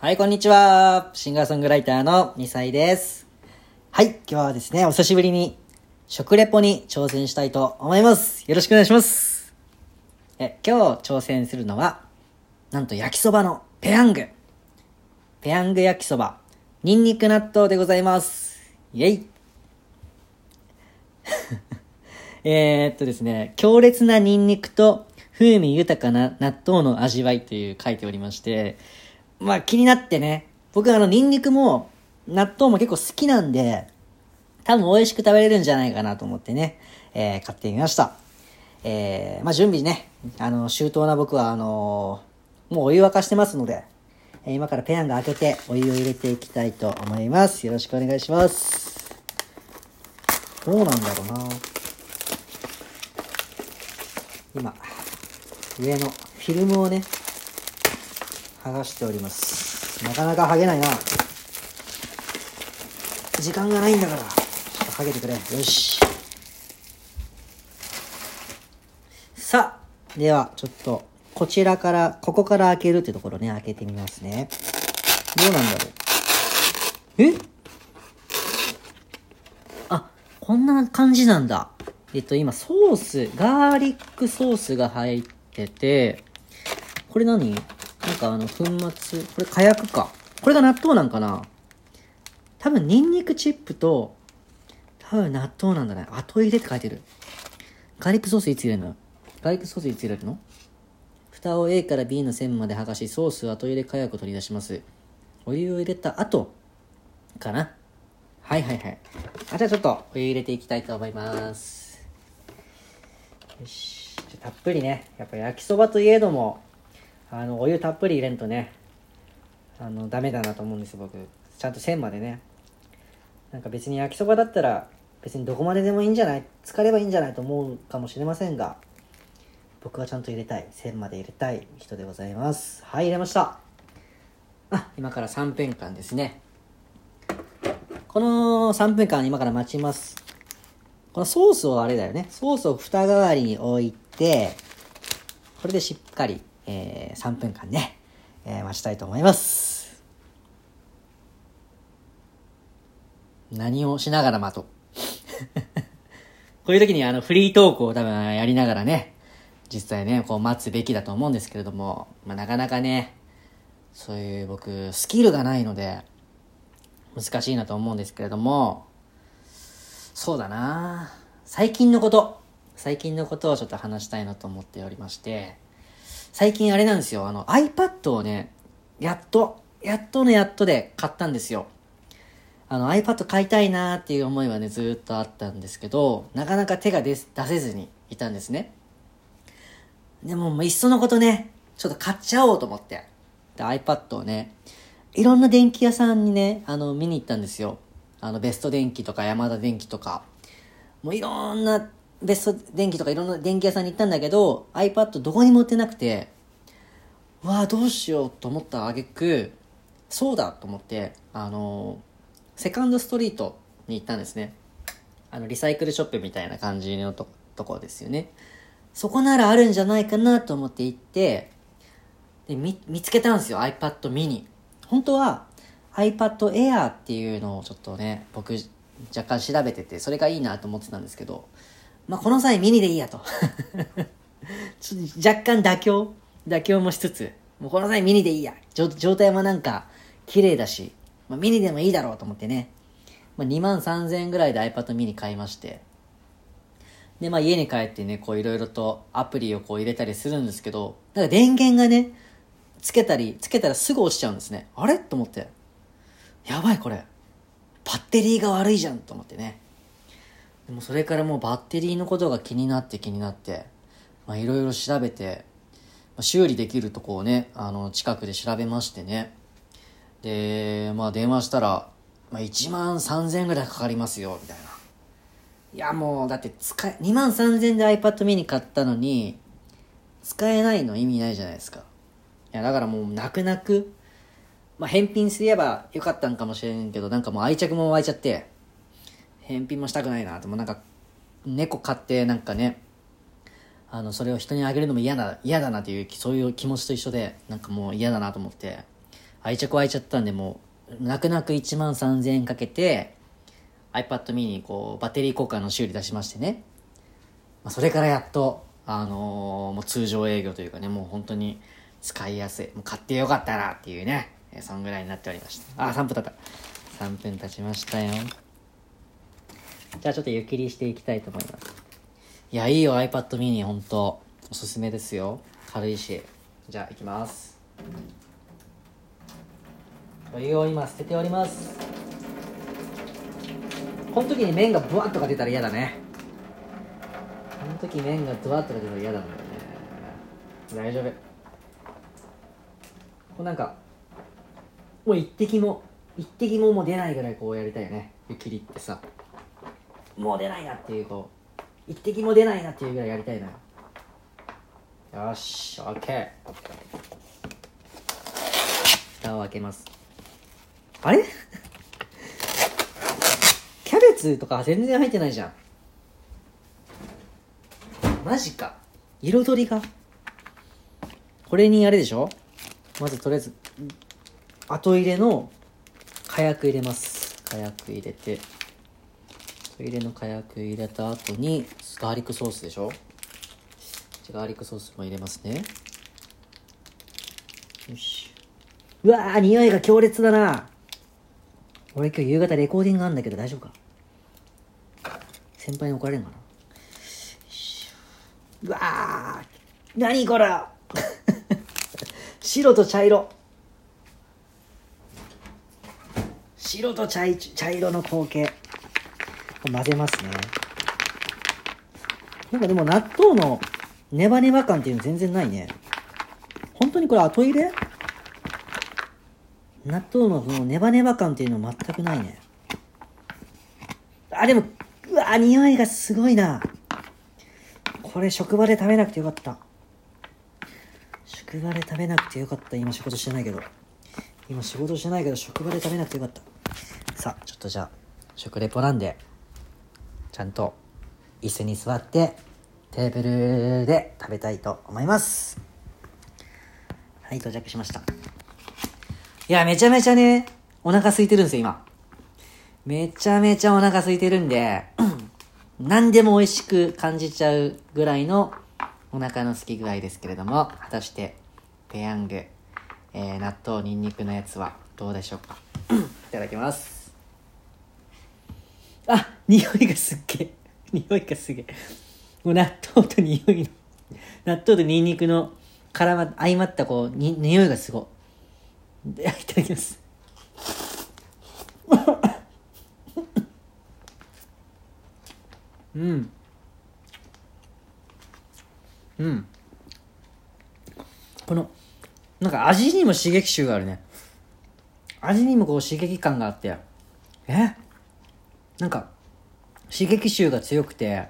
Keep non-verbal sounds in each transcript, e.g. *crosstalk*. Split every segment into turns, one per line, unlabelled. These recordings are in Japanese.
はい、こんにちは。シンガーソングライターの2歳です。はい、今日はですね、お久しぶりに食レポに挑戦したいと思います。よろしくお願いします。え、今日挑戦するのは、なんと焼きそばのペヤング。ペヤング焼きそば、ニンニク納豆でございます。イェイ。*laughs* えっとですね、強烈なニンニクと風味豊かな納豆の味わいという書いておりまして、まあ気になってね、僕あのニンニクも納豆も結構好きなんで、多分美味しく食べれるんじゃないかなと思ってね、えー買ってみました。えー、まあ準備ね、あの、周到な僕はあのーもうお湯沸かしてますので、えー今からペヤング開けてお湯を入れていきたいと思います。よろしくお願いします。どうなんだろうな今、上のフィルムをね、剥がしております。なかなか剥げないな。時間がないんだから、ちょっと剥げてくれ。よし。さあ、では、ちょっと、こちらから、ここから開けるってところね、開けてみますね。どうなんだろう。え？あ、こんな感じなんだ。えっと、今、ソース、ガーリックソースが入ってて、これ何？なんかあの、粉末、これ火薬か。これが納豆なんかな多分、ニンニクチップと、多分納豆なんだね。後入れって書いてる。ガーリックソースいつ入れるの？ガーリックソースいつ入れるの？蓋を A から B の線まで剥がし、ソースを後入れ火薬を取り出します。お湯を入れた後、かな？はいはいはい。あ、じゃあちょっとお湯入れていきたいと思います。よし。じゃあたっぷりね。やっぱ焼きそばといえども、あの、お湯たっぷり入れんとね、あの、ダメだなと思うんです、僕。ちゃんと線までね。なんか別に焼きそばだったら、別にどこまででもいいんじゃない？浸かればいいんじゃないと思うかもしれませんが、僕はちゃんと入れたい。線まで入れたい人でございます。はい、入れました。あ、今から3分間ですね。この3分間今から待ちます。このソースをあれだよね。ソースを蓋代わりに置いて、これでしっかり、えー3分間ね、えー待ちたいと思います。何をしながら待とう。*laughs* こういう時にあのフリートークを多分やりながらね、実際ね、こう待つべきだと思うんですけれども、まあ、なかなかね、そういう僕、スキルがないので、難しいなと思うんですけれども、そうだな最近のこと、最近のことをちょっと話したいなと思っておりまして、最近あれなんですよ、あの iPad をね、やっと、やっとのやっとで買ったんですよ。あの iPad 買いたいなーっていう思いはね、ずっとあったんですけど、なかなか手が出出せずにいたんですね。でも、もういっそのことね、ちょっと買っちゃおうと思って。で、iPad をね、いろんな電気屋さんにね、あの、見に行ったんですよ。あの、ベスト電気とか山田電機とか。もういろんなベスト電気とかいろんな電気屋さんに行ったんだけど、iPad どこにも売ってなくて、わあどうしようと思ったあげく、そうだと思って、あの、セカンドストリートに行ったんですね。あの、リサイクルショップみたいな感じのととこですよね。そこならあるんじゃないかなと思って行って、で、見、見つけたんですよ、iPad mini。本当は iPad Air っていうのをちょっとね、僕若干調べてて、それがいいなと思ってたんですけど、まあ、この際ミニでいいやと。*laughs* ちょっと若干妥協妥協もしつつ、もうこの際ミニでいいや。状態もなんか綺麗だし、まあ、ミニでもいいだろうと思ってね。まあ、2万3000円ぐらいで iPad mini 買いまして。で、まあ家に帰ってね、こういろいろとアプリをこう入れたりするんですけど、なんか電源がね、つけたり、つけたらすぐ落ちちゃうんですね。あれ？と思って。やばいこれ。バッテリーが悪いじゃんと思ってね。でもそれからもうバッテリーのことが気になって気になって、まあいろいろ調べて、まあ修理できるとこをね、あの、近くで調べましてね。で、まあ電話したら、まあ1万3000円ぐらいかかりますよ、みたいな。いやもう、だって使え、2万3000円で iPad mini 買ったのに、使えないの意味ないじゃないですか。いや、だからもう泣く泣く、まあ返品すればよかったんかもしれんけど、なんかもう愛着も湧いちゃって、返品もしたくないなと、もなんか、猫飼ってなんかね、あの、それを人にあげるのも嫌だ、嫌だなという、そういう気持ちと一緒で、なんかもう嫌だなと思って、愛着湧いちゃったんで、もう、泣く泣く1万3000円かけて、iPad mini にこう、バッテリー交換の修理出しましてね。まあ、それからやっと、あのーもう通常営業というかね、もう本当に使いやすい。もう買ってよかったなっていうね、そんぐらいになっておりました。あ、3分経った。3分経ちましたよ。じゃあちょっと湯切りしていきたいと思います。いや、いいよ、iPad mini、ほんと。おすすめですよ。軽いし。じゃあ、いきます。お湯を今捨てております。この時に麺がブワッとか出たら嫌だね。この時麺がドワッとか出たら嫌なんね。大丈夫。こうなんか、もう一滴も、一滴ももう出ないぐらいこうやりたいよね。湯切りってさ。もう出ないなっていうこう一滴も出ないなっていうぐらいやりたいな。よしオッケー。蓋を開けます。あれ？キャベツとか全然入ってないじゃん。マジか。彩りが。これにあれでしょ？まずとりあえず後入れの火薬入れます。火薬入れて。入れの火薬入れた後にガーリックソースでしょ？じゃあガーリックソースも入れますね。よし。うわー匂いが強烈だな。俺今日夕方レコーディングあんだけど大丈夫か？先輩に怒られるかな？よし。うわー何これ？白と茶色。白と茶茶色の光景。混ぜますね。なんかでも納豆のネバネバ感っていうの全然ないね。本当にこれ後入れ納豆のそのネバネバ感っていうの全くないね。あでもうわ匂いがすごいな。これ職場で食べなくてよかった。職場で食べなくてよかった。今仕事してないけど。今仕事してないけど職場で食べなくてよかった。さあちょっとじゃあ食レポなんで。ちゃんと椅子に座ってテーブルで食べたいと思います。はい到着しました。いやめちゃめちゃねお腹空いてるんですよ今。めちゃめちゃお腹空いてるんで *clears throat* 何でも美味しく感じちゃうぐらいのお腹の空き具合ですけれども果たしてペヤング、えー納豆ニンニクのやつはどうでしょうか。*clears throat* いただきます。あ匂いがすっげえ。匂いがすげえ。もう納豆と匂いの。納豆とニンニクの絡ま相まったこうに匂いがすごい。でいただきます。うん。うん。このなんか味にも刺激臭があるね。味にもこう刺激感があって。え？なんか刺激臭が強くて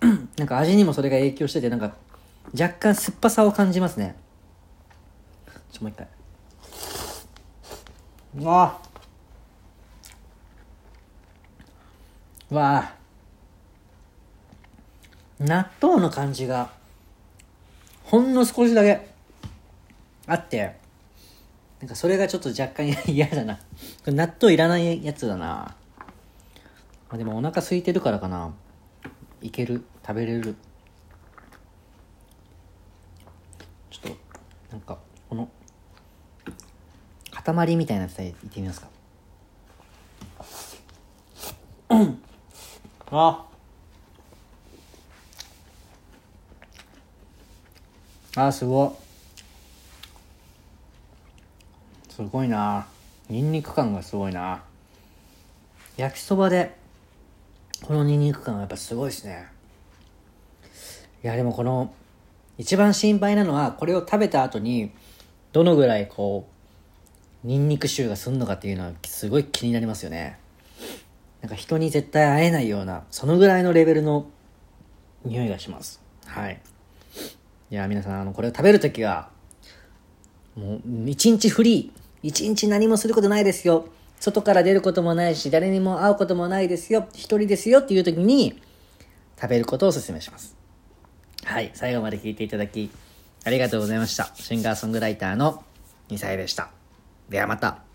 *clears throat* なんか味にもそれが影響しててなんか若干酸っぱさを感じますね。ちょもう一回。うわうわ納豆の感じがほんの少しだけあってなんかそれがちょっと若干嫌だな。*laughs* 納豆いらないやつだなまあ、でもお腹空いてるからかな。いける。食べれる。ちょっとなんかこの塊みたいなやつでいってみますか。う *clears throat* んああすごいすごいな。ニンニク感がすごいな。焼きそばでこのニンニク感はやっぱすごいですね。いやでもこの一番心配なのはこれを食べた後にどのぐらいこうニンニク臭がすんのかっていうのはすごい気になりますよね。なんか人に絶対会えないようなそのぐらいのレベルの匂いがします。はい。いや皆さんあのこれを食べるときはもう一日フリー。一日何もすることないですよ。外から出ることもないし、誰にも会うこともないですよ、一人ですよっていう時に、食べることをお勧めします。はい、最後まで聞いていただき、ありがとうございました。シンガーソングライターの2歳でした。ではまた。